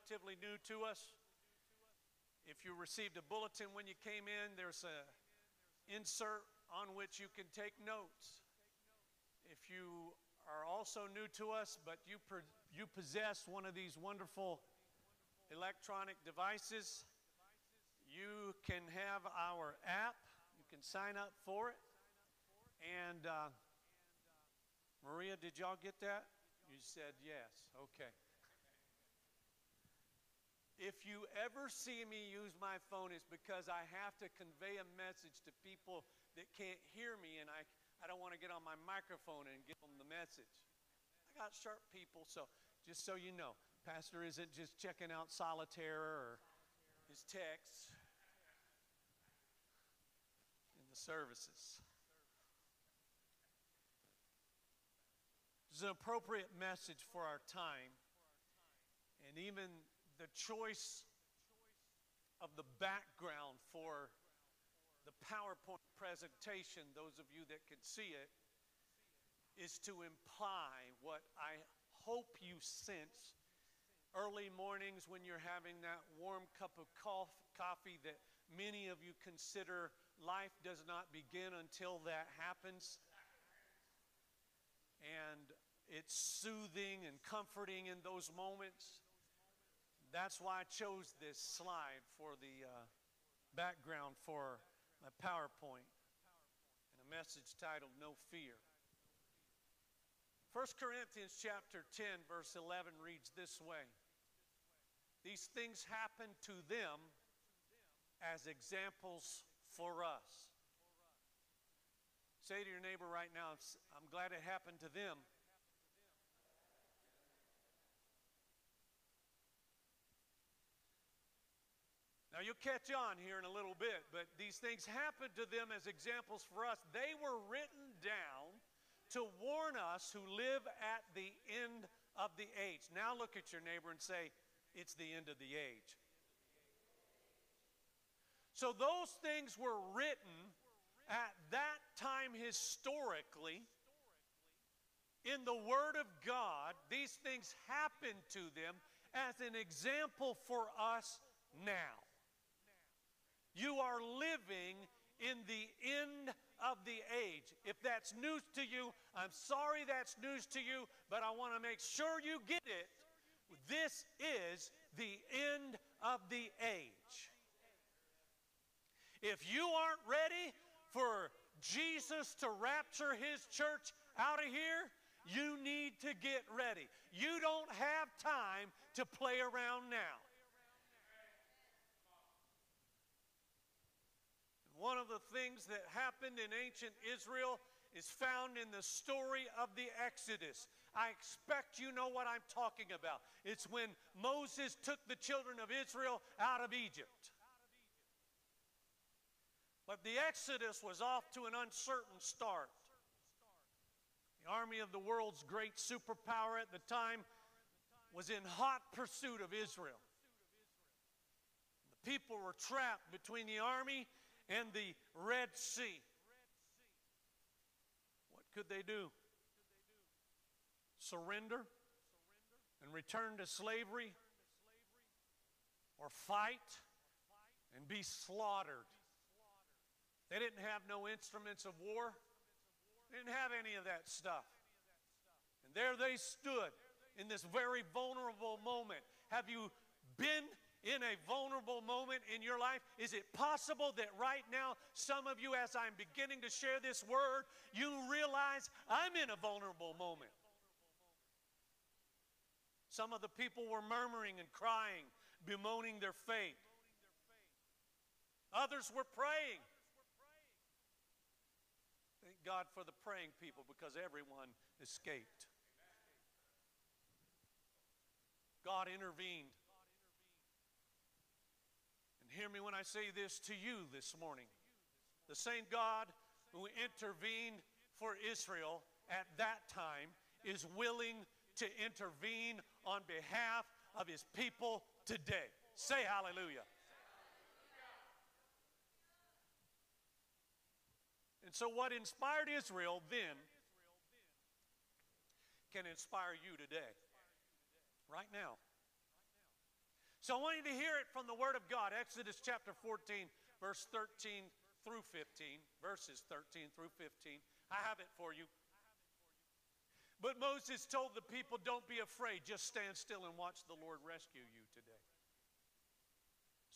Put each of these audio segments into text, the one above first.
Relatively new to us, if you received a bulletin when you came in, there's a insert on which you can take notes. If you are also new to us, but you, you possess one of these wonderful electronic devices, you can have our app. You can sign up for it. And uh, Maria, did y'all get that? You said yes. Okay. If you ever see me use my phone, it's because I have to convey a message to people that can't hear me, and I, I don't want to get on my microphone and give them the message. I got sharp people, so just so you know, Pastor isn't just checking out solitaire or his texts in the services. This is an appropriate message for our time, and even the choice of the background for the PowerPoint presentation, those of you that can see it, is to imply what I hope you sense early mornings when you're having that warm cup of coffee that many of you consider life does not begin until that happens. And it's soothing and comforting in those moments. That's why I chose this slide for the uh, background for my PowerPoint and a message titled No Fear. 1 Corinthians chapter 10 verse 11 reads this way. These things happen to them as examples for us. Say to your neighbor right now, I'm glad it happened to them Now, you'll catch on here in a little bit, but these things happened to them as examples for us. They were written down to warn us who live at the end of the age. Now, look at your neighbor and say, It's the end of the age. So, those things were written at that time historically in the Word of God. These things happened to them as an example for us now. You are living in the end of the age. If that's news to you, I'm sorry that's news to you, but I want to make sure you get it. This is the end of the age. If you aren't ready for Jesus to rapture his church out of here, you need to get ready. You don't have time to play around now. One of the things that happened in ancient Israel is found in the story of the Exodus. I expect you know what I'm talking about. It's when Moses took the children of Israel out of Egypt. But the Exodus was off to an uncertain start. The army of the world's great superpower at the time was in hot pursuit of Israel. The people were trapped between the army and the Red Sea. What could they do? Surrender and return to slavery? Or fight and be slaughtered? They didn't have no instruments of war. They didn't have any of that stuff. And there they stood in this very vulnerable moment. Have you been in a vulnerable moment in your life? Is it possible that right now, some of you, as I'm beginning to share this word, you realize I'm in a vulnerable moment? Some of the people were murmuring and crying, bemoaning their fate. Others were praying. Thank God for the praying people because everyone escaped. God intervened. Hear me when I say this to you this morning. The same God who intervened for Israel at that time is willing to intervene on behalf of his people today. Say hallelujah. And so, what inspired Israel then can inspire you today, right now. So, I want you to hear it from the Word of God Exodus chapter 14, verse 13 through 15, verses 13 through 15. I have it for you. But Moses told the people, Don't be afraid, just stand still and watch the Lord rescue you today.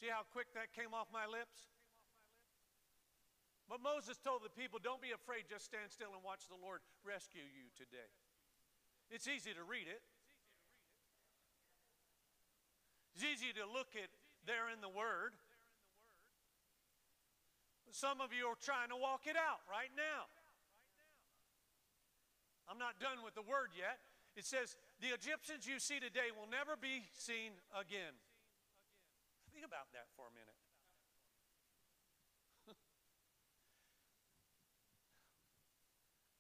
See how quick that came off my lips? But Moses told the people, Don't be afraid, just stand still and watch the Lord rescue you today. It's easy to read it, it's easy to look at there in the Word. Some of you are trying to walk it out right now. I'm not done with the word yet. It says, The Egyptians you see today will never be seen again. Think about that for a minute.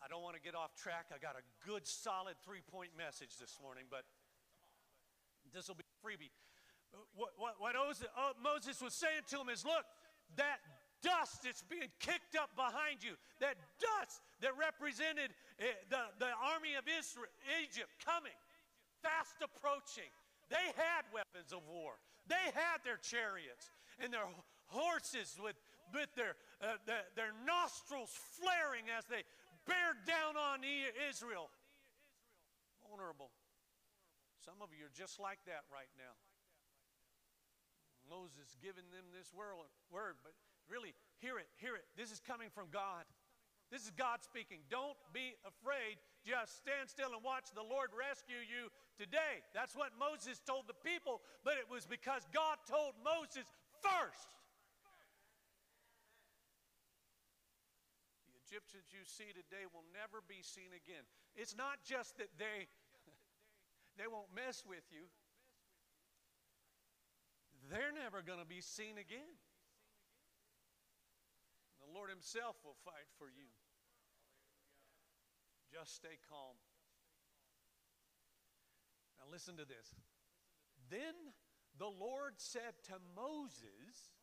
I don't want to get off track. I got a good, solid three point message this morning, but this will be freebie. What, what, what Moses was saying to him is look, that dust that's being kicked up behind you, that dust that represented eh, the, the army of Israel, Egypt coming, fast approaching. They had weapons of war. They had their chariots and their horses with, with their, uh, the, their nostrils flaring as they bear down on Israel. Vulnerable. Some of you are just like that right now. Moses giving them this word, but Really, hear it, hear it. This is coming from God. This is God speaking. Don't be afraid. Just stand still and watch the Lord rescue you today. That's what Moses told the people, but it was because God told Moses first. The Egyptians you see today will never be seen again. It's not just that they they won't mess with you. They're never going to be seen again. The Lord Himself will fight for you. Just stay calm. Now, listen to this. Then the Lord said to Moses,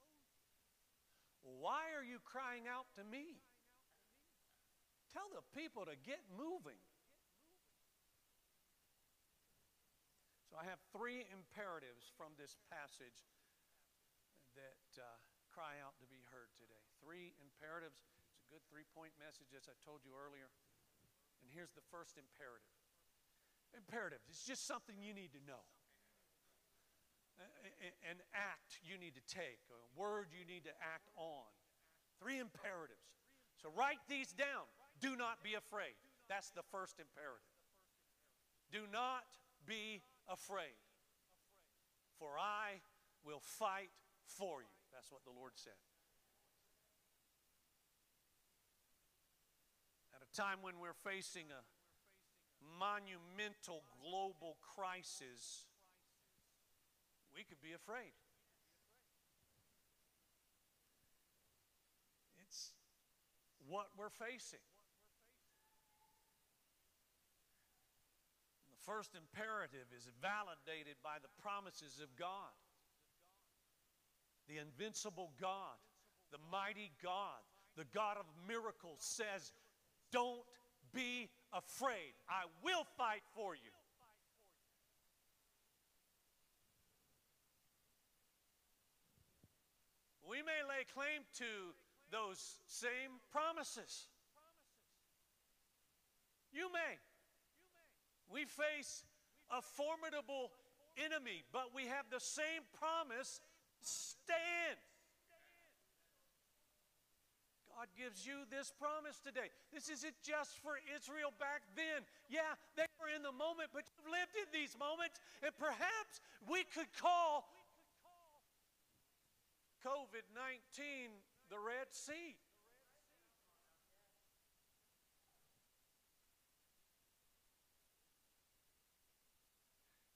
Why are you crying out to me? Tell the people to get moving. So, I have three imperatives from this passage uh, cry out to be heard today three imperatives. It's a good three point message, as I told you earlier. And here's the first imperative imperative, it's just something you need to know. An act you need to take, a word you need to act on. Three imperatives. So write these down. Do not be afraid. That's the first imperative. Do not be afraid, for I will fight for you. That's what the Lord said. At a time when we're facing a monumental global crisis, we could be afraid. It's what we're facing. The first imperative is validated by the promises of God. The invincible God, the mighty God, the God of miracles says, don't be afraid. I will fight for you. We may lay claim to those same promises. You may. We face a formidable enemy, but we have the same promise stand. God gives you this promise today. This isn't just for Israel back then. Yeah, they were in the moment, but you've lived in these moments, and perhaps we could call COVID 19 the Red Sea.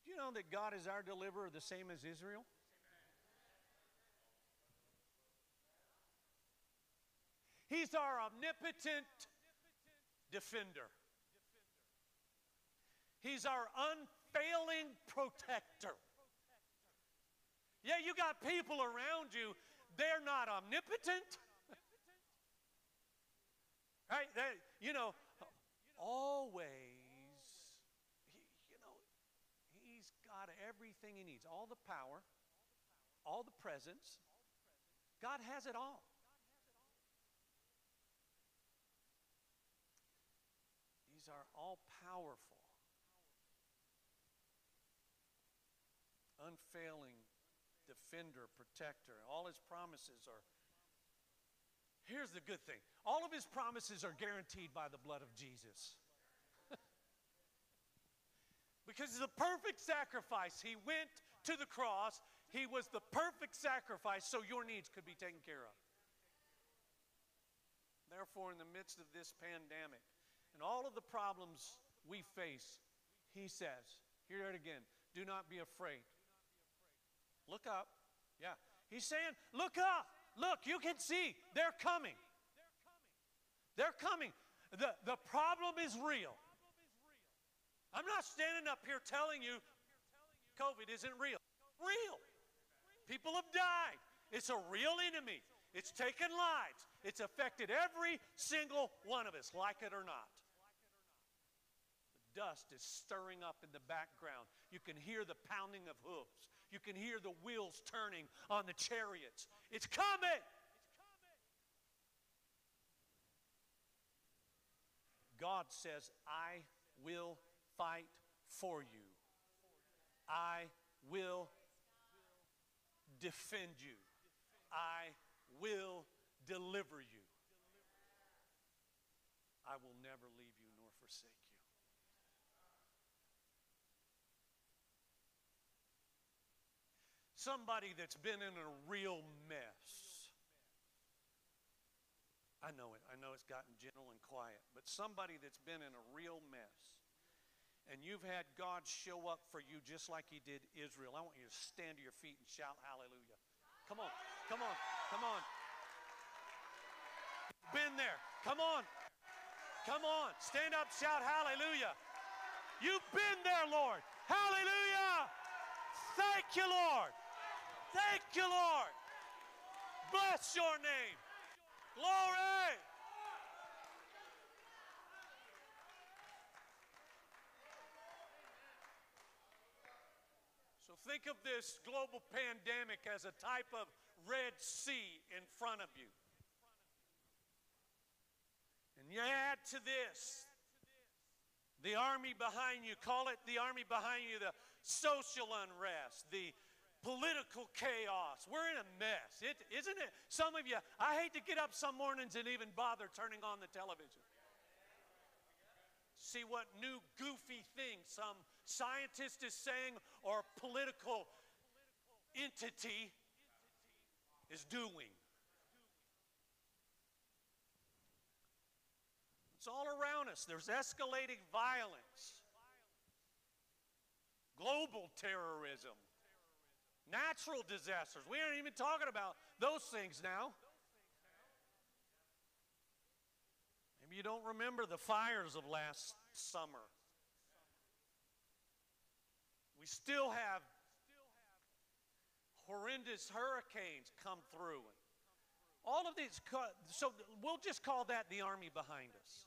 Do You know, know that God is our deliverer the same as Israel? He's our omnipotent defender. He's our unfailing protector. Yeah, you got people around you, they're not omnipotent. right? They, you know, always, you know, he's got everything he needs all the power, all the presence. God has it all. Our all powerful, unfailing defender, protector. All his promises are. Here's the good thing all of his promises are guaranteed by the blood of Jesus. because he's a perfect sacrifice. He went to the cross, he was the perfect sacrifice so your needs could be taken care of. Therefore, in the midst of this pandemic, and all of the problems we face, he says, hear it again, do not be afraid. Look up. Yeah. He's saying, look up. Look, you can see they're coming. They're coming. The, the problem is real. I'm not standing up here telling you COVID isn't real. Real. People have died. It's a real enemy. It's taken lives. It's affected every single one of us, like it or not dust is stirring up in the background. You can hear the pounding of hooves. You can hear the wheels turning on the chariots. It's coming. God says, I will fight for you. I will defend you. I will deliver you. I will never leave you nor forsake you. Somebody that's been in a real mess. I know it. I know it's gotten gentle and quiet, but somebody that's been in a real mess and you've had God show up for you just like He did Israel, I want you to stand to your feet and shout hallelujah. Come on, come on, come on. Been there. Come on. Come on. Stand up, shout hallelujah. You've been there, Lord. Hallelujah. Thank you, Lord. Thank you, Lord. Bless your name. Glory. So think of this global pandemic as a type of Red Sea in front of you. And you add to this the army behind you, call it the army behind you, the social unrest, the political chaos. We're in a mess, it, isn't it? Some of you, I hate to get up some mornings and even bother turning on the television. See what new goofy thing some scientist is saying or political entity is doing. It's all around us. There's escalating violence, global terrorism, Natural disasters. We aren't even talking about those things now. Maybe you don't remember the fires of last summer. We still have horrendous hurricanes come through. All of these, so we'll just call that the army behind us.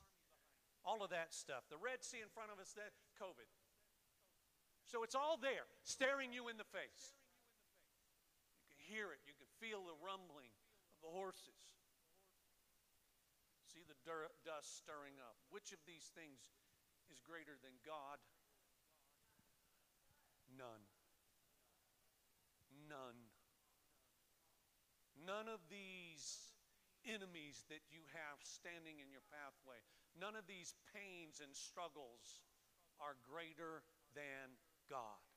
All of that stuff. The Red Sea in front of us, that COVID. So it's all there, staring you in the face hear it. You can feel the rumbling of the horses. See the dust stirring up. Which of these things is greater than God? None. None. None of these enemies that you have standing in your pathway, none of these pains and struggles are greater than God.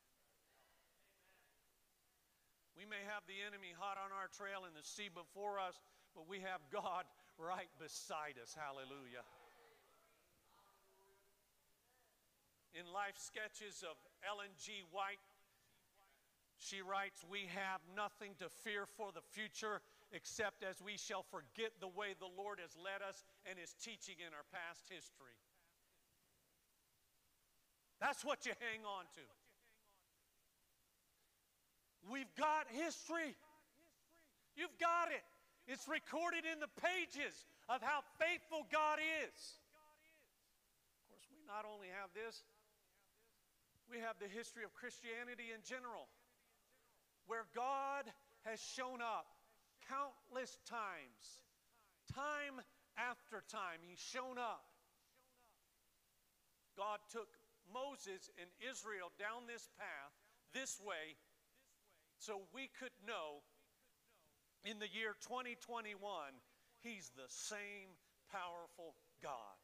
We may have the enemy hot on our trail in the sea before us, but we have God right beside us. Hallelujah. In life sketches of Ellen G. White, She writes, We have nothing to fear for the future except as we shall forget the way the Lord has led us and is teaching in our past history. That's what you hang on to. We've got history. You've got it. It's recorded in the pages of how faithful God is. Of course, we not only have this, we have the history of Christianity in general where God has shown up countless times, time after time. He's shown up. God took Moses and Israel down this path, this way, so we could know in the year 2021, He's the same powerful God.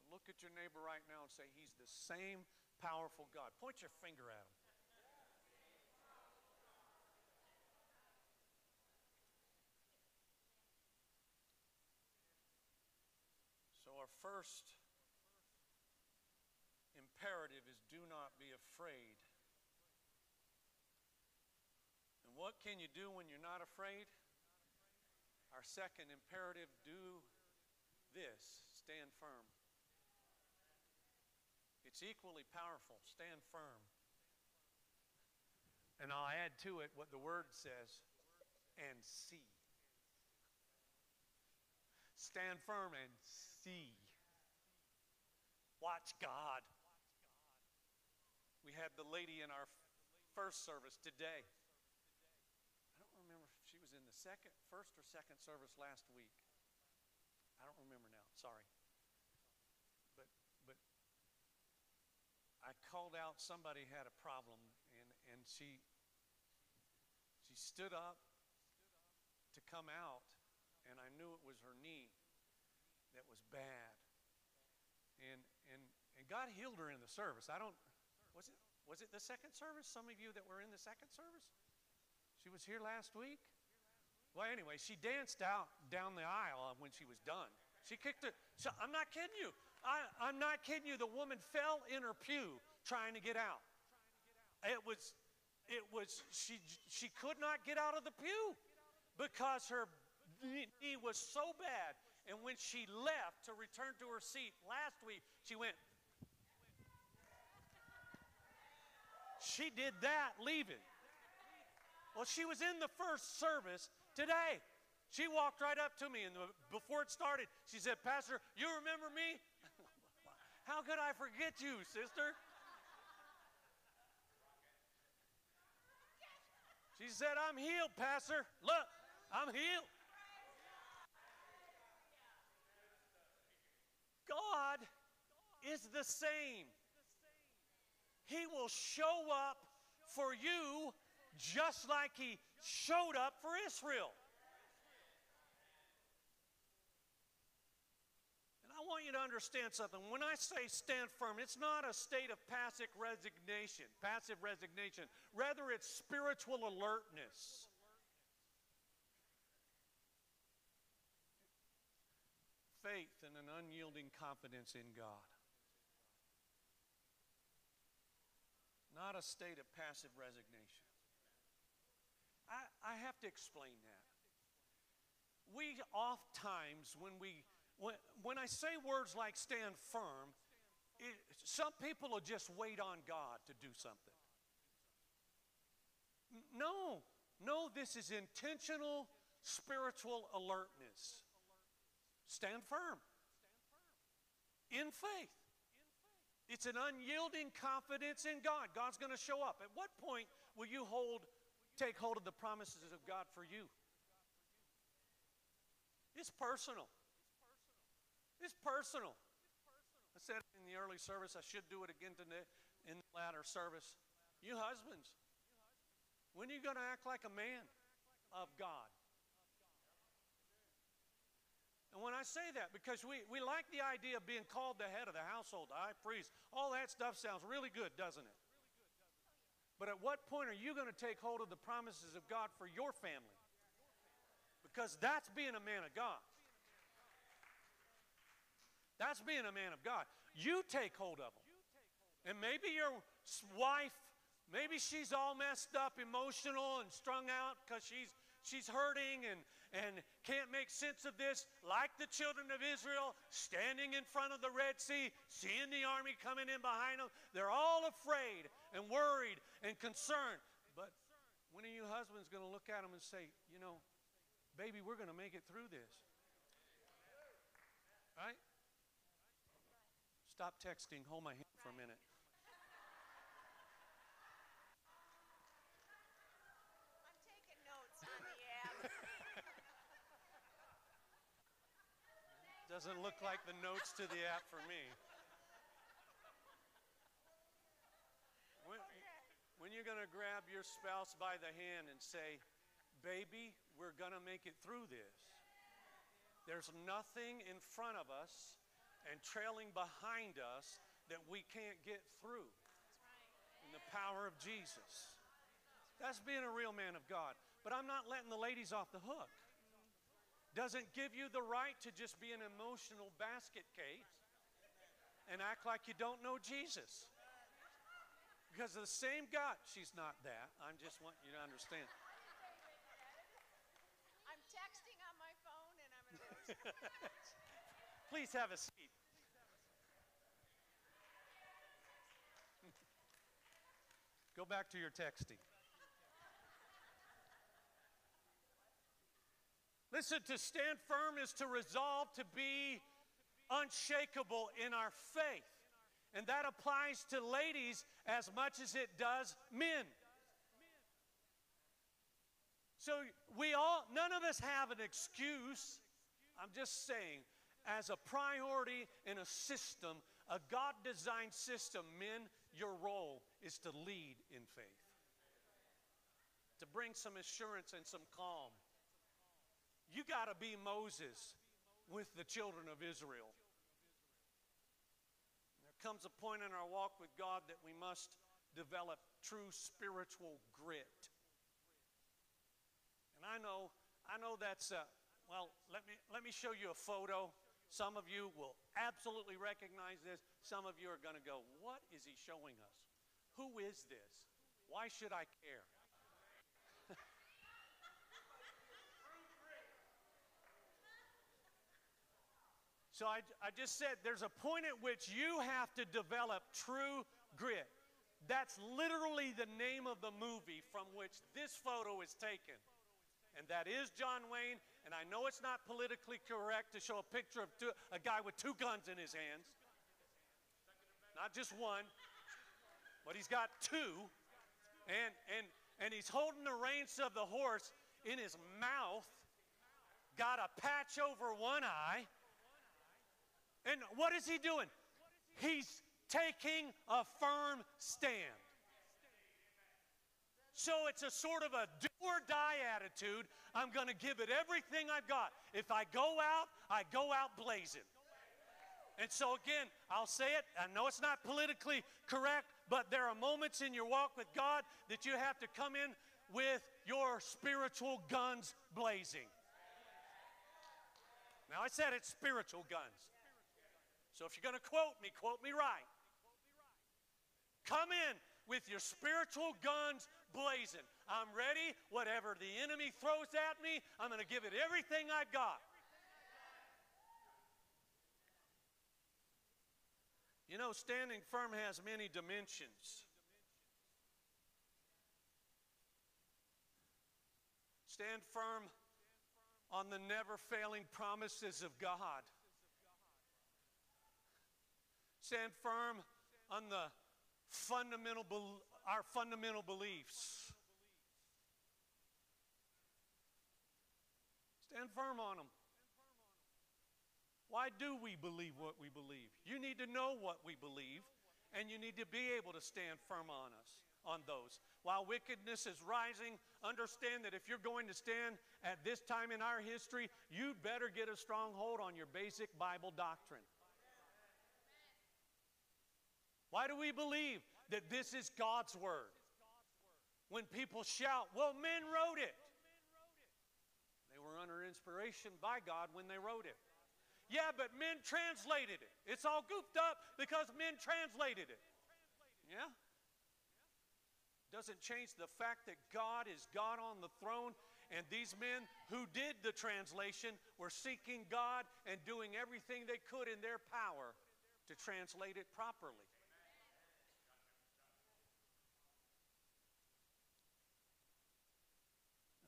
So Look at your neighbor right now and say, He's the same powerful God. Point your finger at him. So, our first imperative is do not be afraid. And what can you do when you're not afraid? Our second imperative do this stand firm. It's equally powerful. Stand firm. And I'll add to it what the word says and see. Stand firm and see. Watch God. We had the lady in our first service today. I don't remember if she was in the second, first or second service last week. I don't remember now. Sorry. But but I called out somebody had a problem, and, and she, she stood up to come out, and I knew it was her knee that was bad. And, and, God healed her in the service. I don't, was it, was it the second service? Some of you that were in the second service? She was here last week? Well, anyway, she danced out down the aisle when she was done. She kicked it. So, I'm not kidding you. I, I'm not kidding you. The woman fell in her pew trying to get out. It was, it was, she, she could not get out of the pew because her knee was so bad. And when she left to return to her seat last week, she went, She did that leaving. Well, she was in the first service today. She walked right up to me, and before it started, she said, Pastor, you remember me? How could I forget you, sister? She said, I'm healed, Pastor. Look, I'm healed. God is the same. He will show up for you just like He showed up for Israel. And I want you to understand something. When I say stand firm, it's not a state of passive resignation, passive resignation. Rather, it's spiritual alertness. Faith and an unyielding confidence in God. Not a state of passive resignation. I, I have to explain that. We oftentimes, when we when, when I say words like stand firm, it, some people will just wait on God to do something. No, no, this is intentional spiritual alertness. Stand firm in faith. It's an unyielding confidence in God. God's going to show up. At what point will you hold, take hold of the promises of God for you? It's personal. It's personal. I said in the early service, I should do it again today in the latter service. You husbands, when are you going to act like a man of God? And when I say that, because we, we like the idea of being called the head of the household, the high priest, all that stuff sounds really good, doesn't it? But at what point are you going to take hold of the promises of God for your family? Because that's being a man of God. That's being a man of God. You take hold of them. And maybe your wife, maybe she's all messed up, emotional, and strung out because she's she's hurting and, and can't make sense of this, like the children of Israel standing in front of the Red Sea, seeing the army coming in behind them. They're all afraid and worried and concerned. But when are you husbands going to look at them and say, you know, baby, we're going to make it through this? Right? Stop texting. Hold my hand for a minute. Doesn't look like the notes to the app for me. When, when you're going to grab your spouse by the hand and say, Baby, we're going to make it through this. There's nothing in front of us and trailing behind us that we can't get through. In the power of Jesus. That's being a real man of God. But I'm not letting the ladies off the hook doesn't give you the right to just be an emotional basket case and act like you don't know Jesus. Because the same God, she's not that. I am just want you to understand. I'm texting on my phone and I'm Please have a seat. Go back to your texting. Listen, to stand firm is to resolve to be unshakable in our faith. And that applies to ladies as much as it does men. So we all, none of us have an excuse. I'm just saying, as a priority in a system, a God designed system, men, your role is to lead in faith, to bring some assurance and some calm you got to be Moses with the children of Israel. There comes a point in our walk with God that we must develop true spiritual grit. And I know, I know that's, uh, well, let me, let me show you a photo. Some of you will absolutely recognize this. Some of you are going to go, What is he showing us? Who is this? Why should I care? So I, I just said there's a point at which you have to develop true grit. That's literally the name of the movie from which this photo is taken. And that is John Wayne. And I know it's not politically correct to show a picture of two, a guy with two guns in his hands. Not just one, but he's got two. And, and, and he's holding the reins of the horse in his mouth, got a patch over one eye and what is he doing? He's taking a firm stand. So it's a sort of a do or die attitude. I'm going to give it everything I've got. If I go out, I go out blazing. And so, again, I'll say it. I know it's not politically correct, but there are moments in your walk with God that you have to come in with your spiritual guns blazing. Now, I said it's spiritual guns. So if you're going to quote me, quote me right. Come in with your spiritual guns blazing. I'm ready. Whatever the enemy throws at me, I'm going to give it everything I've got. You know, standing firm has many dimensions. Stand firm on the never failing promises of God. Stand firm on the fundamental our fundamental beliefs. Stand firm on them. Why do we believe what we believe? You need to know what we believe, and you need to be able to stand firm on us, on those. While wickedness is rising, understand that if you're going to stand at this time in our history, you'd better get a strong hold on your basic Bible doctrine. Why do we believe that this is God's word? When people shout, well, men wrote it. They were under inspiration by God when they wrote it. Yeah, but men translated it. It's all goofed up because men translated it. Yeah? Doesn't change the fact that God is God on the throne, and these men who did the translation were seeking God and doing everything they could in their power to translate it properly.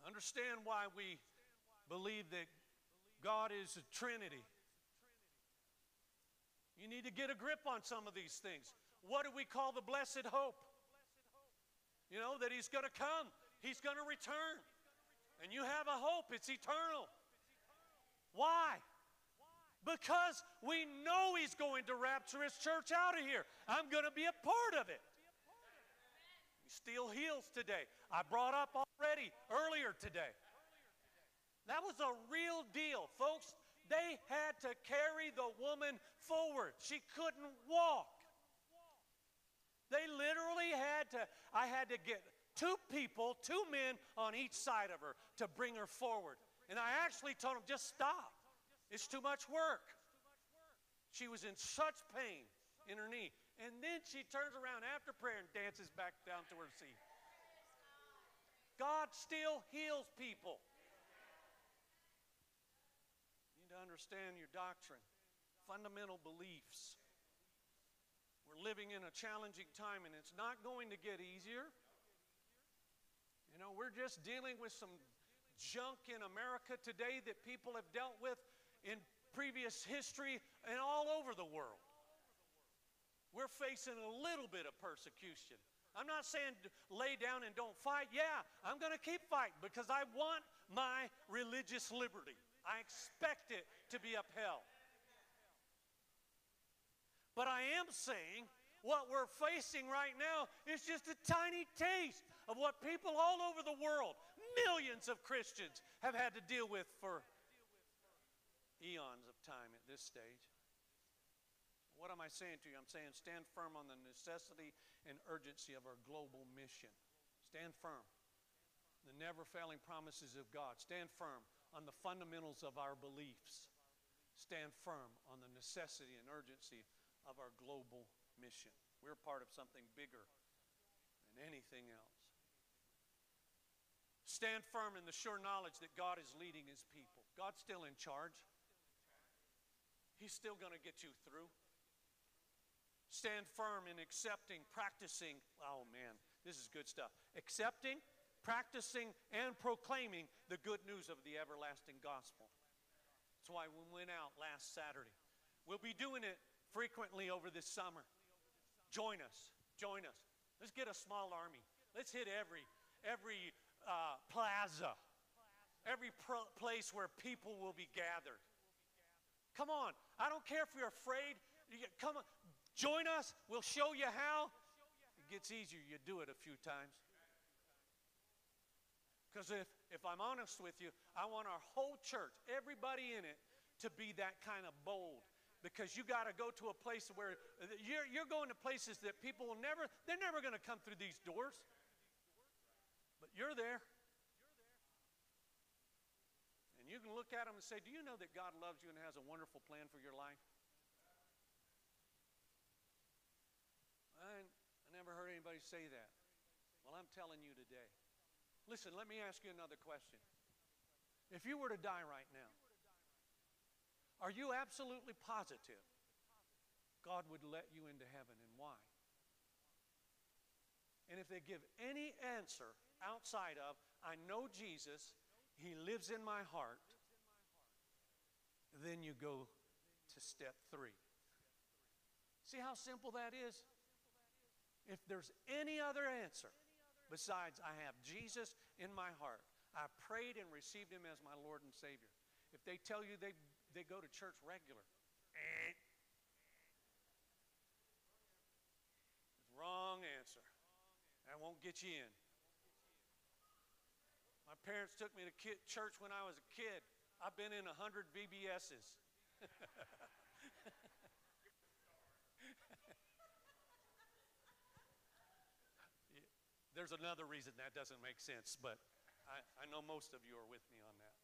Understand why we believe that God is a Trinity. You need to get a grip on some of these things. What do we call the blessed hope? You know, that He's going to come, He's going to return. And you have a hope, it's eternal. Why? Because we know He's going to rapture His church out of here. I'm going to be a part of it. Still heals today. I brought up already earlier today. That was a real deal, folks. They had to carry the woman forward. She couldn't walk. They literally had to, I had to get two people, two men on each side of her to bring her forward. And I actually told them, just stop. It's too much work. She was in such pain in her knee. And then she turns around after prayer and dances back down to her seat. God still heals people. You need to understand your doctrine, fundamental beliefs. We're living in a challenging time, and it's not going to get easier. You know, we're just dealing with some junk in America today that people have dealt with in previous history and all over the world. We're facing a little bit of persecution. I'm not saying lay down and don't fight. Yeah, I'm going to keep fighting because I want my religious liberty. I expect it to be upheld. But I am saying what we're facing right now is just a tiny taste of what people all over the world, millions of Christians, have had to deal with for eons of time at this stage. What am I saying to you? I'm saying stand firm on the necessity and urgency of our global mission. Stand firm. The never failing promises of God. Stand firm on the fundamentals of our beliefs, stand firm on the necessity and urgency of our global mission. We're part of something bigger than anything else. Stand firm in the sure knowledge that God is leading his people. God's still in charge. He's still going to get you through. Stand firm in accepting, practicing. Oh man, this is good stuff. Accepting, practicing and proclaiming the good news of the everlasting gospel. That's why we went out last Saturday. We'll be doing it frequently over this summer. Join us. Join us. Let's get a small army. Let's hit every every uh, plaza, every pro- place where people will be gathered. Come on. I don't care if you're afraid. Come on. Join us. We'll show you how. It gets easier. You do it a few times. Because if, if I'm honest with you, I want our whole church, everybody in it, to be that kind of bold. Because you got to go to a place where you're, you're going to places that people will never, they're never going to come through these doors. But you're there. And you can look at them and say, Do you know that God loves you and has a wonderful plan for your life? I, I never heard anybody say that. Well, I'm telling you today. Listen, let me ask you another question. If you were to die right now, are you absolutely positive God would let you into heaven and why? And if they give any answer outside of, I know Jesus, He lives in my heart, then you go to step three. See how simple that is? If there's any other answer, Besides, I have Jesus in my heart. I prayed and received him as my Lord and Savior. If they tell you they, they go to church regular, eh. wrong answer. That won't get you in. My parents took me to church when I was a kid. I've been in a 100 VBSs. There's another reason that doesn't make sense, but I, I know most of you are with me on that.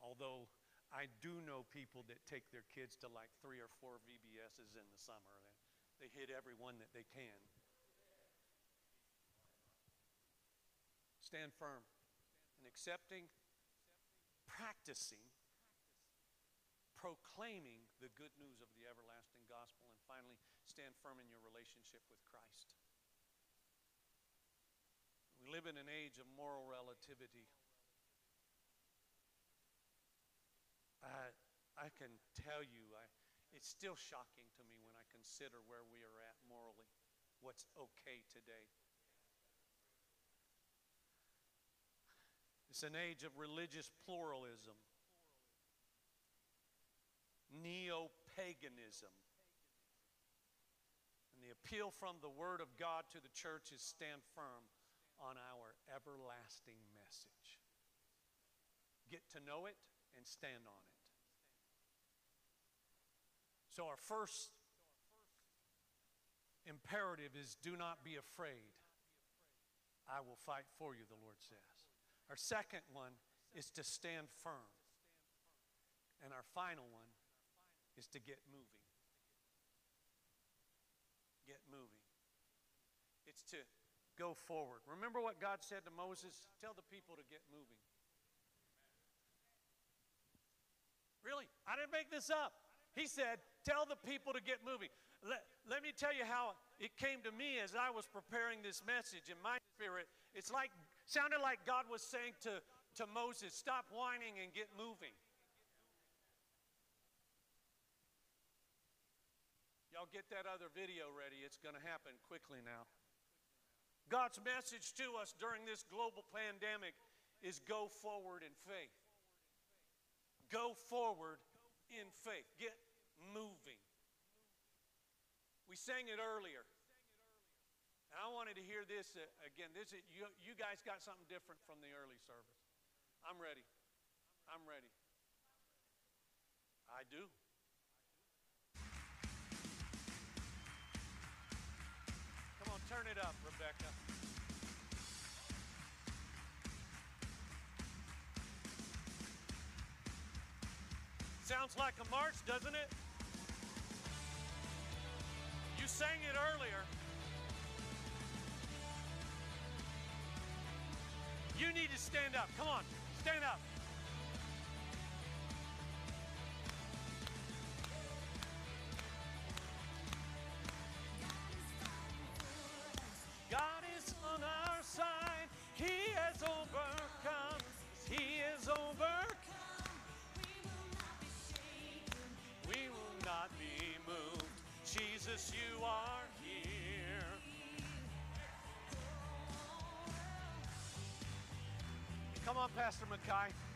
Although I do know people that take their kids to like three or four VBSs in the summer. They, they hit every one that they can. Stand firm and accepting, practicing, proclaiming the good news of the everlasting gospel, and finally, stand firm in your relationship with Christ. Live in an age of moral relativity. I, I can tell you, I, it's still shocking to me when I consider where we are at morally, what's okay today. It's an age of religious pluralism, neo paganism. And the appeal from the Word of God to the church is stand firm on our everlasting message. Get to know it and stand on it. So, our first imperative is do not be afraid. I will fight for you, the Lord says. Our second one is to stand firm. And our final one is to get moving. Get moving. Go forward. Remember what God said to Moses? Tell the people to get moving. Really? I didn't make this up. He said, Tell the people to get moving. Let, let me tell you how it came to me as I was preparing this message in my spirit. It's like, sounded like God was saying to, to Moses, Stop whining and get moving. Y'all get that other video ready. It's going to happen quickly now. God's message to us during this global pandemic is go forward in faith. Go forward in faith. Get moving. We sang it earlier. And I wanted to hear this uh, again. This is, you, you guys got something different from the early service. I'm ready. I'm ready. I do. Up, Rebecca. Sounds like a march, doesn't it? You sang it earlier. You need to stand up. Come on, stand up. On, Pastor Mackay.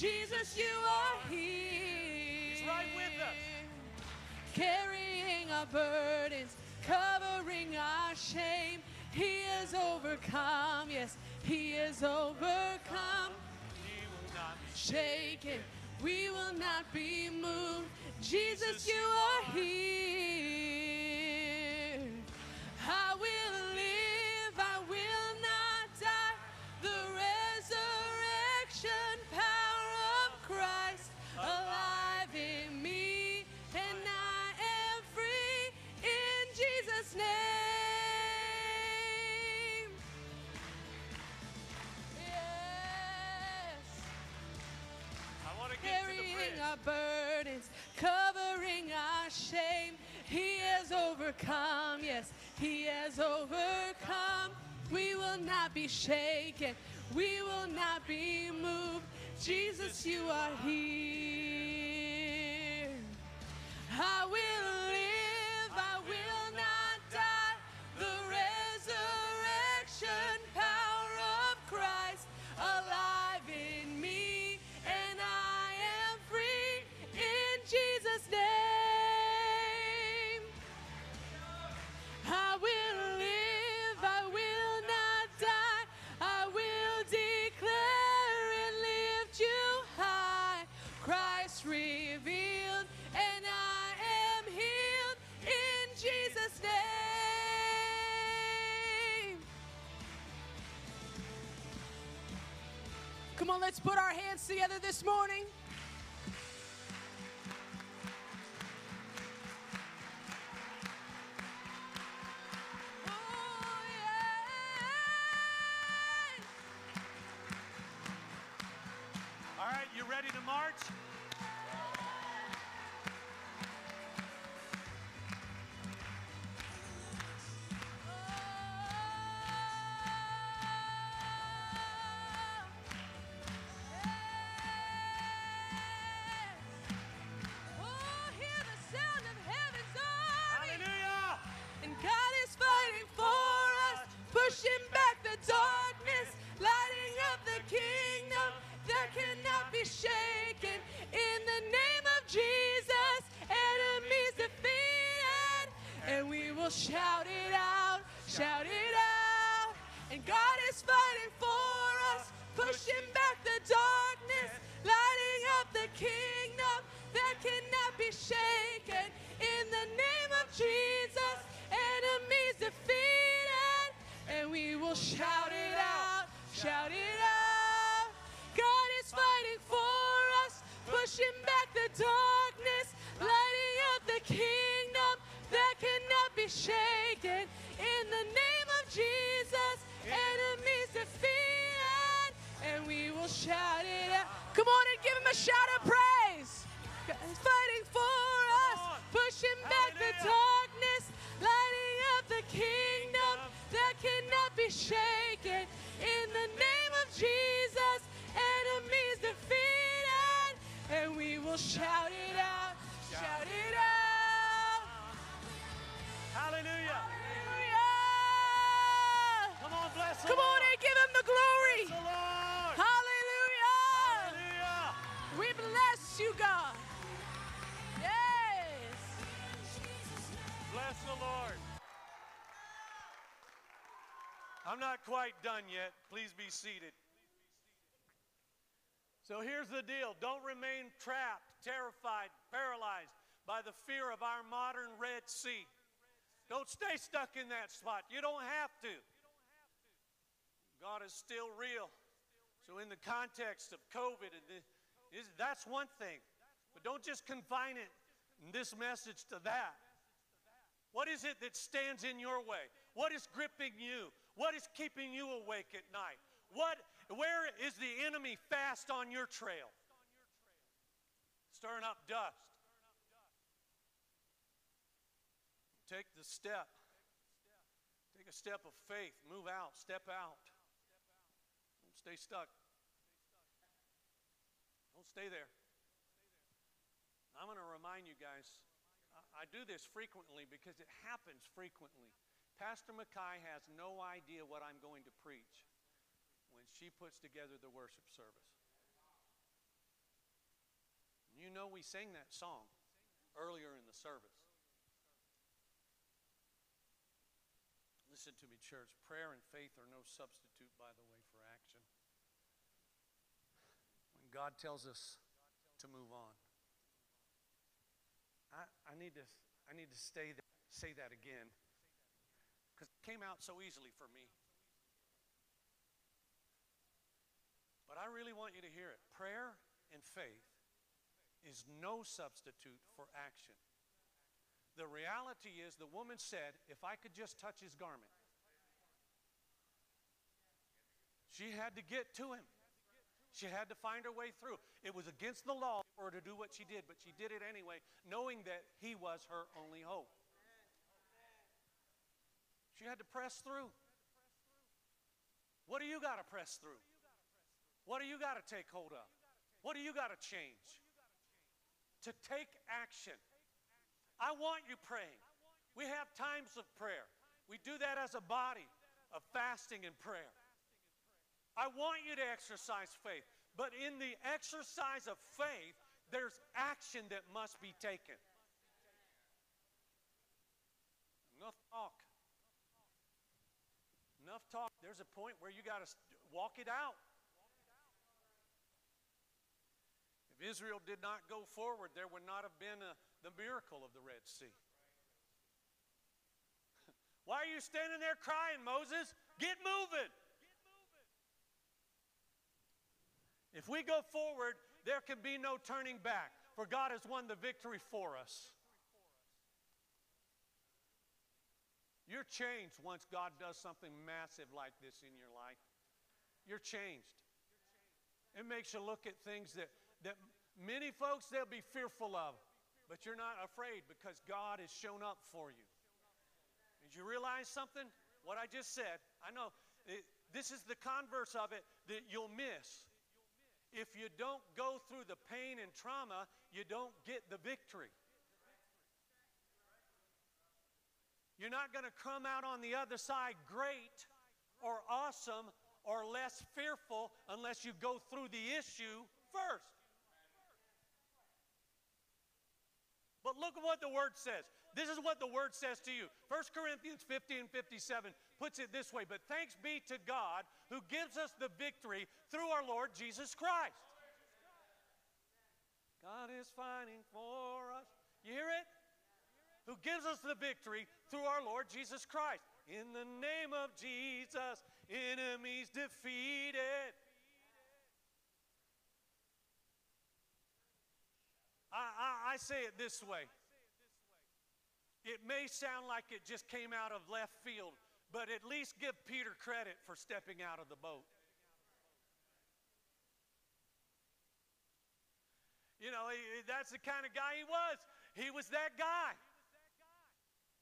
Jesus, you are here. He's right with us. Carrying our burdens, covering our shame. He is overcome. Yes, He is overcome He will not be shaken. We will not be moved. Jesus, you are here. I will overcome, yes, He has overcome. We will not be shaken, we will not be moved. Jesus, you are here. I will let's put our hands together this morning. Pushing back the darkness, lighting up the kingdom that cannot be shaken. In the name of Jesus, enemies defeated, and we will shout it out, shout it out. And God is fighting for us, pushing back the darkness, lighting up the kingdom that cannot be shaken. In the name of Jesus, enemies defeated, and we will shout it out, shout it out. God is fighting for us, pushing back the darkness, lighting up the kingdom that cannot be shaken. In the name of Jesus, enemies defeated, and we will shout it out. Come on and give him a shout of praise. God is fighting for us, pushing back the darkness, lighting up the kingdom that cannot be shaken. In the name of Jesus, enemies defeated, and we will shout it out, shout it out. Hallelujah! Hallelujah. Come on, bless the Come on and give him the glory. Bless the Lord! Hallelujah. Hallelujah! We bless you, God. Yes. Bless the Lord. I'm not quite done yet. Please be seated. So here's the deal don't remain trapped, terrified, paralyzed by the fear of our modern Red Sea. Don't stay stuck in that spot. You don't have to. God is still real. So, in the context of COVID, that's one thing. But don't just confine it, this message to that. What is it that stands in your way? What is gripping you? What is keeping you awake at night? What, where is the enemy fast on your trail? Stirring up dust. Take the step. Take a step of faith. Move out. Step out. Don't stay stuck. Don't stay there. I'm going to remind you guys, I- do this frequently because it happens frequently. Pastor Mackay has no idea what I'm going to preach when she puts together the worship service. You know, we sang that song earlier in the service. Listen to me, church. Prayer and faith are no substitute, by the way, for action. When God tells us to move on, I, I need to I need to stay th- say that again because it came out so easily for me. But I really want you to hear it. Prayer and faith is no substitute for action. The reality is, the woman said, If I could just touch his garment, she had to get to him. She had to find her way through. It was against the law for her to do what she did, but she did it anyway, knowing that he was her only hope. She had to press through. What do you got to press through? What do you got to take hold of? What do you got to change? To take action. I want you praying. We have times of prayer. We do that as a body of fasting and prayer. I want you to exercise faith, but in the exercise of faith, there's action that must be taken. Enough talk. There's a point where you got to walk it out. If Israel did not go forward, there would not have been a, the miracle of the Red Sea. Why are you standing there crying, Moses? Get moving. If we go forward, there can be no turning back, for God has won the victory for us. You're changed once God does something massive like this in your life. You're changed. It makes you look at things that, that many folks they'll be fearful of, but you're not afraid because God has shown up for you. Did you realize something? What I just said, I know it, this is the converse of it that you'll miss. If you don't go through the pain and trauma, you don't get the victory. You're not going to come out on the other side great or awesome or less fearful unless you go through the issue first. But look at what the word says. This is what the word says to you. 1 Corinthians 15 57 puts it this way But thanks be to God who gives us the victory through our Lord Jesus Christ. God is fighting for us. You hear it? Who gives us the victory through our Lord Jesus Christ. In the name of Jesus, enemies defeated. I, I, I say it this way. It may sound like it just came out of left field, but at least give Peter credit for stepping out of the boat. You know, he, that's the kind of guy he was. He was that guy.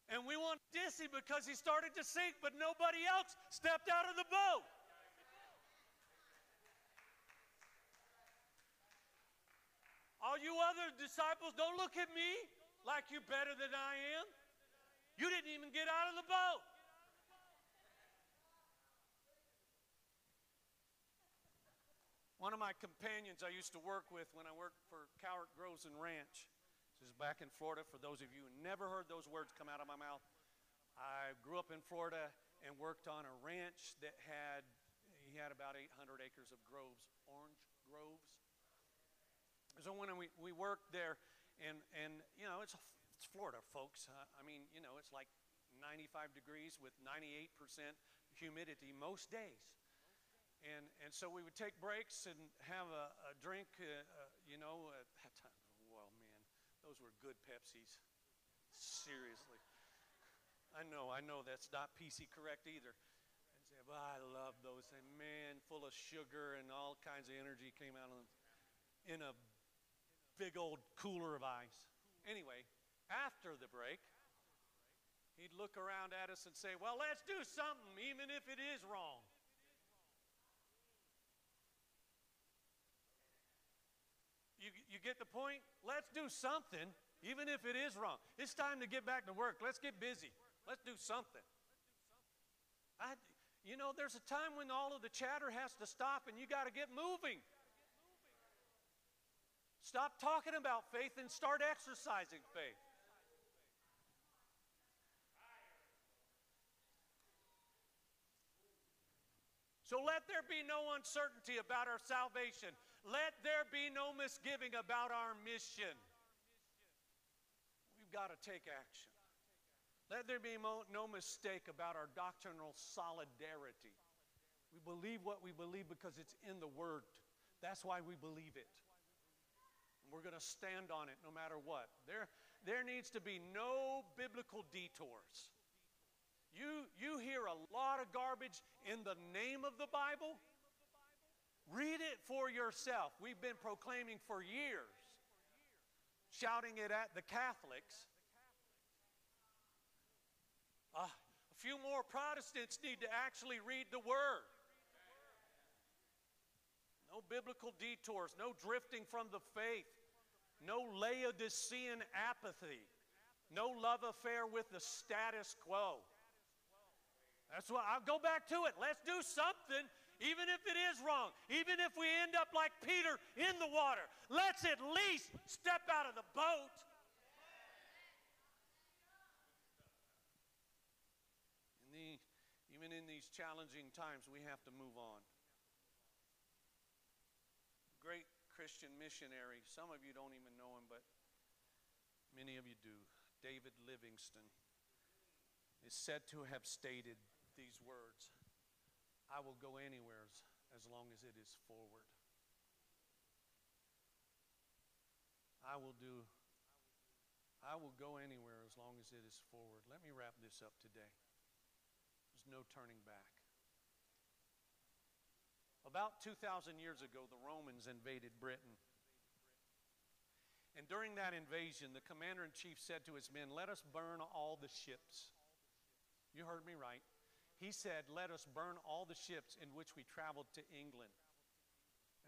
And we want him because he started to sink, but nobody else stepped out of the boat. All you other disciples, don't look at me like you're better than I am. You didn't even get out of the boat. One of my companions I used to work with when I worked for Cowart Groves and Ranch, this is back in Florida. For those of you who never heard those words come out of my mouth, I grew up in Florida and worked on a ranch that had, he had about 800 acres of groves, orange groves. So when we, we worked there, and, and you know, it's, it's Florida, folks. Uh, I mean, you know, it's like 95 degrees with 98% humidity most days. And, and so we would take breaks and have a, a drink, uh, uh, you know, at that time. Well, man, those were good Pepsis. Seriously. I know, I know that's not PC correct either. And say, well, I love those. And man, full of sugar and all kinds of energy came out of them in a big old cooler of ice. Anyway, after the break, he'd look around at us and say, Well, let's do something, even if it is wrong. You, get the point? Let's do something, even if it is wrong. It's time to get back to work. Let's get busy. Let's do something. I, you know, there's a time when all of the chatter has to stop and you got to get moving. Stop talking about faith and start exercising faith. So let there be no uncertainty about our salvation. Let there be no misgiving about our mission. We've got to take action. Let there be no mistake about our doctrinal solidarity. We believe what we believe because it's in the Word. That's why we believe it. We're going to stand on it no matter what. There, there needs to be no biblical detours. You, you hear a lot of garbage in the name of the Bible. Read it for yourself. We've been proclaiming for years, shouting it at the Catholics. Uh, a few more Protestants need to actually read the Word. No biblical detours, no drifting from the faith no Laodicean apathy, no love affair with the status quo. That's why I'll go back to it. Let's do something, even if it is wrong, even if we end up like Peter in the water. Let's at least step out of the boat. In the, even in these challenging times, we have to move on. Great Christian missionary. Some of you don't even know him, but many of you do. David Livingstone is said to have stated these words I will go anywhere as long as it is forward. I will do I will go anywhere as long as it is forward. Let me wrap this up today. There's no turning back. About 2,000 years ago, the Romans invaded Britain. And during that invasion, the commander in chief said to his men, Let us burn all the ships. You heard me right. He said, Let us burn all the ships in which we traveled to England.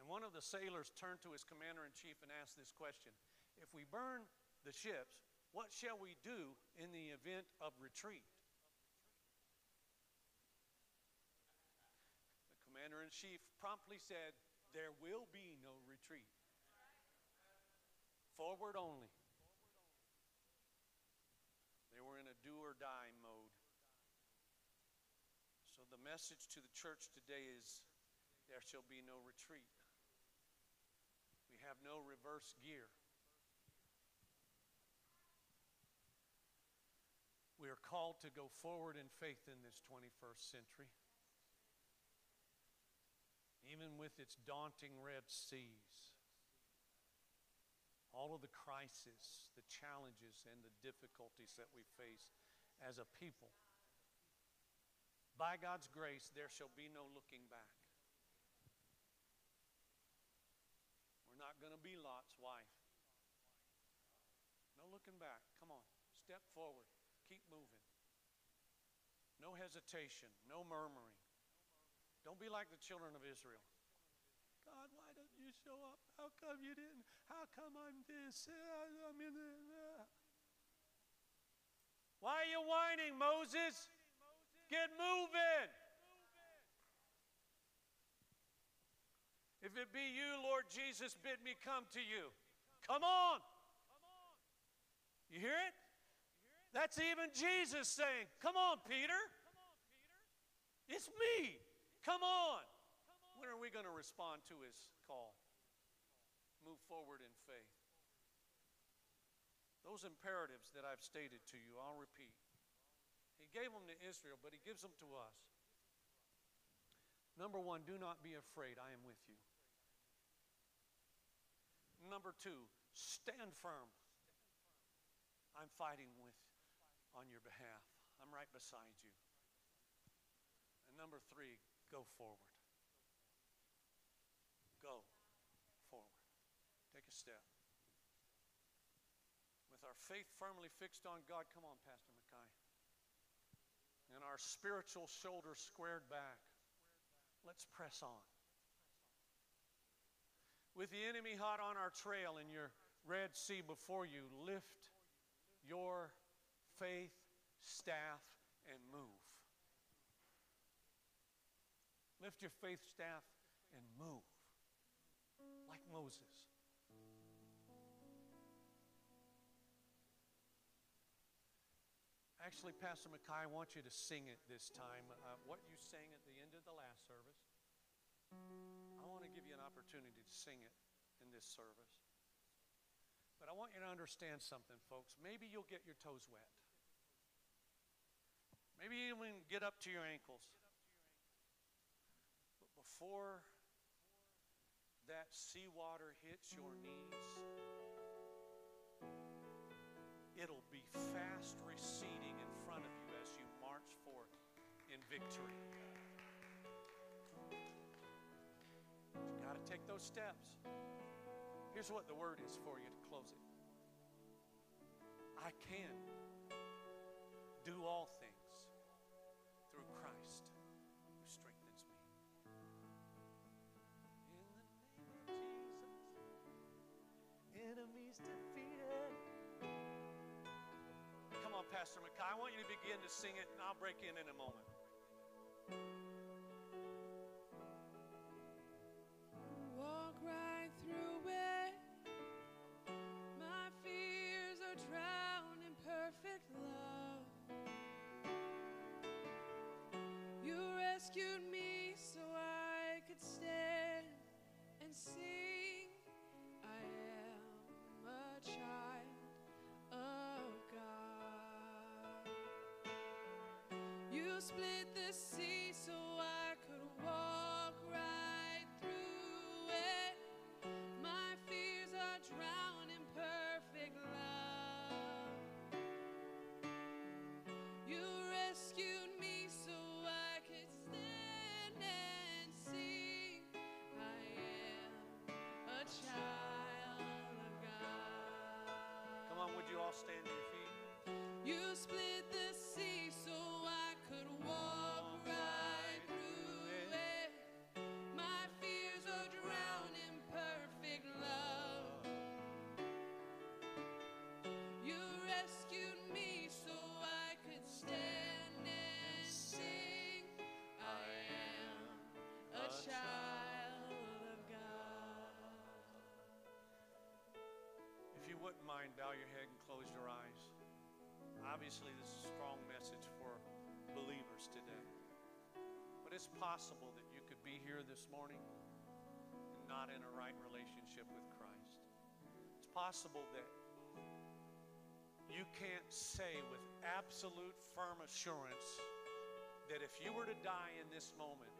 And one of the sailors turned to his commander in chief and asked this question If we burn the ships, what shall we do in the event of retreat? The commander in chief promptly said, There will be no retreat. Forward only. They were in a do or die the message to the church today is there shall be no retreat. We have no reverse gear. We are called to go forward in faith in this 21st century. Even with its daunting Red Seas, all of the crises, the challenges, and the difficulties that we face as a people. By God's grace, there shall be no looking back. We're not going to be Lot's wife. No looking back. Come on, step forward, keep moving. No hesitation, no murmuring. Don't be like the children of Israel. God, why don't you show up? How come you didn't? How come I'm this? I'm in the. Why are you whining, Moses? Get moving. If it be you, Lord Jesus, bid me come to you. Come on. You hear it? That's even Jesus saying, Come on, Peter. It's me. Come on. When are we going to respond to his call? Move forward in faith. Those imperatives that I've stated to you, I'll repeat. He gave them to Israel, but he gives them to us. Number one, do not be afraid. I am with you. Number two, stand firm. I'm fighting with on your behalf. I'm right beside you. And number three, go forward. Go forward. Take a step. With our faith firmly fixed on God, come on, Pastor Mackay. And our spiritual shoulders squared back, let's press on. With the enemy hot on our trail and your Red Sea before you, lift your faith staff and move. Lift your faith staff and move like Moses. Actually, Pastor Mackay, I want you to sing it this time. Uh, what you sang at the end of the last service, I want to give you an opportunity to sing it in this service. But I want you to understand something, folks. Maybe you'll get your toes wet. Maybe you even get up to your ankles. But before that seawater hits your knees, it'll be fast receding victory. You've got to take those steps. Here's what the word is for you to close it I can do all things through Christ who strengthens me. In the name of Jesus, enemies defeated. Come on, Pastor Mackay. I want you to begin to sing it, and I'll break in in a moment. Rescued me so I could stand and sing. split the sea so I could walk right through it. My fears are drowned in perfect love. You rescued me so I could stand and see I am a child of God. Come on, would you all stand to your feet? You split mind, bow your head and close your eyes. Obviously, this is a strong message for believers today. But it's possible that you could be here this morning and not in a right relationship with Christ. It's possible that you can't say with absolute firm assurance that if you were to die in this moment,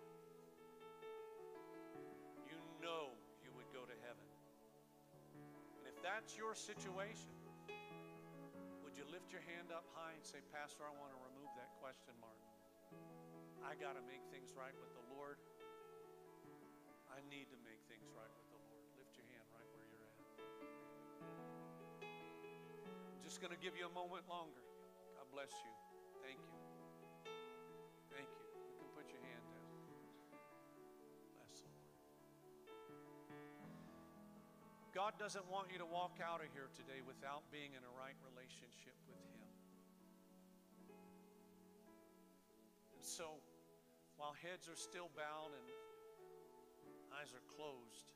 you know that's your situation, would you lift your hand up high and say, Pastor, I want to remove that question mark? I got to make things right with the Lord. I need to make things right with the Lord. Lift your hand right where you're at. I'm just going to give you a moment longer. God bless you. Thank you. God doesn't want you to walk out of here today without being in a right relationship with Him. And so, while heads are still bowed and eyes are closed,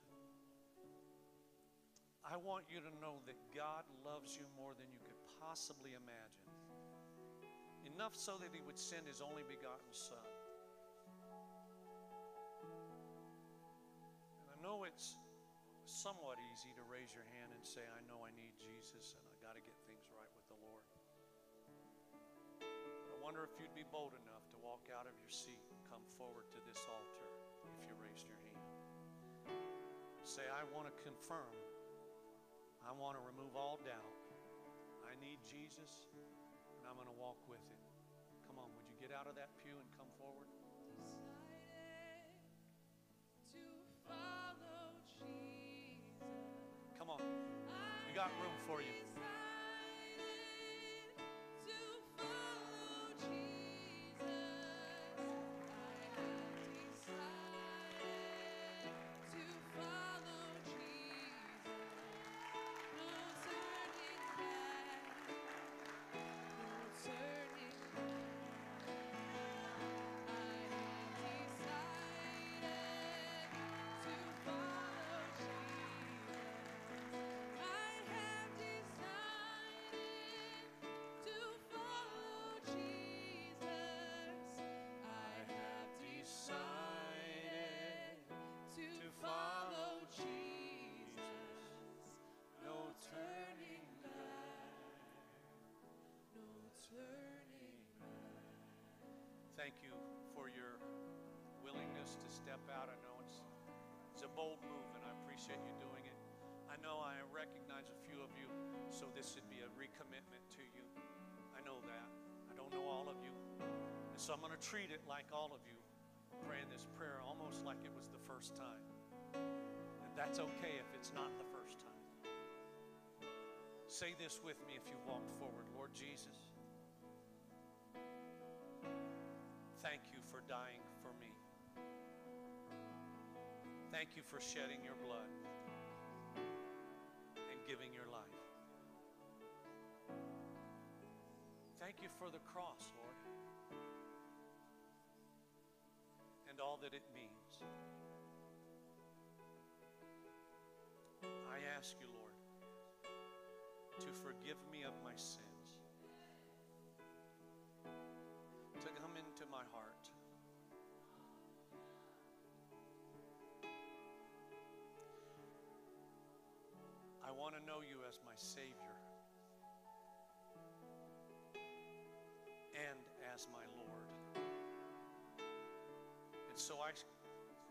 I want you to know that God loves you more than you could possibly imagine. Enough so that He would send His only begotten Son. And I know it's somewhat easy to raise your hand and say, I know I need Jesus and I got to get things right with the Lord. But I wonder if you'd be bold enough to walk out of your seat and come forward to this altar if you raised your hand. Say, I want to confirm, I want to remove all doubt. I need Jesus and I'm going to walk with him. Come on, would you get out of that pew and come forward? Got room for you. Step out. I know it's, it's a bold move, and I appreciate you doing it. I know I recognize a few of you, so this would be a recommitment to you. I know that. I don't know all of you. And so I'm going to treat it like all of you praying this prayer almost like it was the first time. And that's okay if it's not the first time. Say this with me if you walked forward. Lord Jesus, thank you for dying for me. Thank you for shedding your blood and giving your life. Thank you for the cross, Lord, and all that it means. I ask you, Lord, to forgive me of my sins, to come into my heart. Want to know you as my Savior and as my Lord. And so I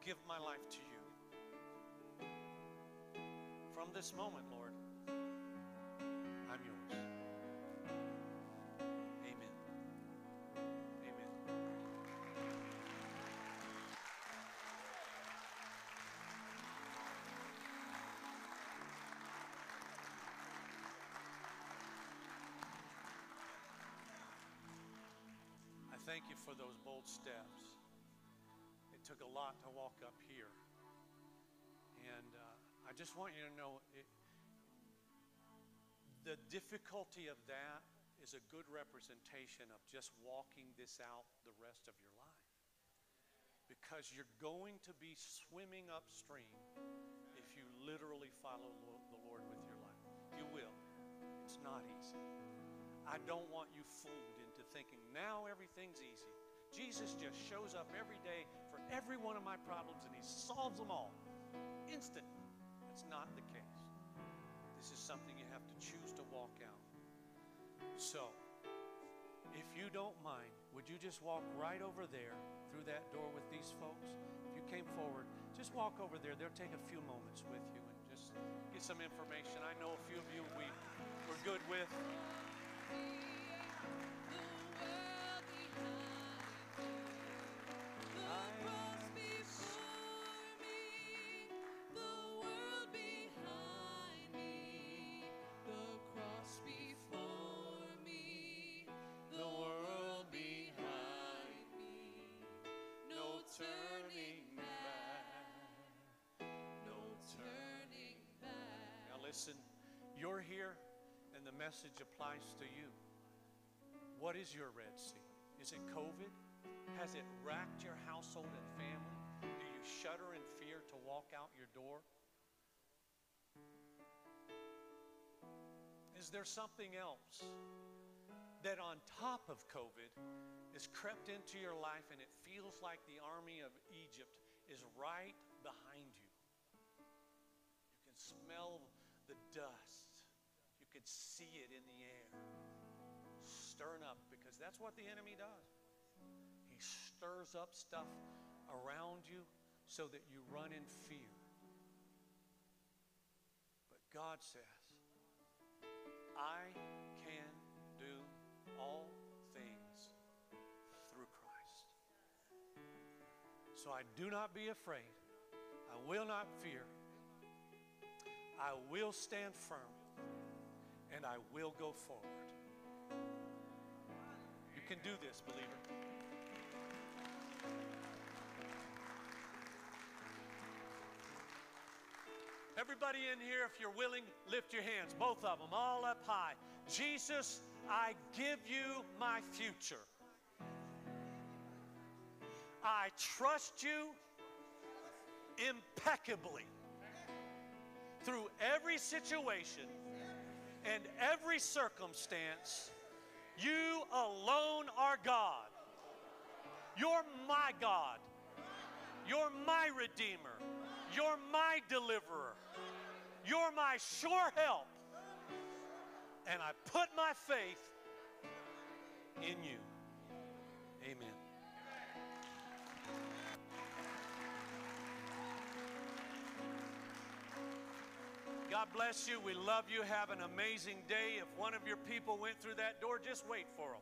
give my life to you. From this moment, Lord, I'm yours. Thank you for those bold steps. It took a lot to walk up here. And uh, I just want you to know it, the difficulty of that is a good representation of just walking this out the rest of your life. Because you're going to be swimming upstream if you literally follow the Lord with your life. You will. It's not easy. I don't want you fooled into thinking now everything's easy. Jesus just shows up every day for every one of my problems and he solves them all. Instant. That's not the case. This is something you have to choose to walk out. So, if you don't mind, would you just walk right over there through that door with these folks? If you came forward, just walk over there. They'll take a few moments with you and just get some information. I know a few of you we, we're good with. Listen, you're here and the message applies to you. What is your Red Sea? Is it COVID? Has it racked your household and family? Do you shudder in fear to walk out your door? Is there something else that on top of COVID has crept into your life and it feels like the army of Egypt is right behind you? You can smell the dust, you can see it in the air, stirring up because that's what the enemy does. He stirs up stuff around you so that you run in fear. But God says, I can do all things through Christ. So I do not be afraid. I will not fear. I will stand firm. And I will go forward. Can do this, believer. Everybody in here, if you're willing, lift your hands, both of them, all up high. Jesus, I give you my future. I trust you impeccably through every situation and every circumstance. You alone are God. You're my God. You're my Redeemer. You're my deliverer. You're my sure help. And I put my faith in you. Amen. God bless you. We love you. Have an amazing day. If one of your people went through that door, just wait for them.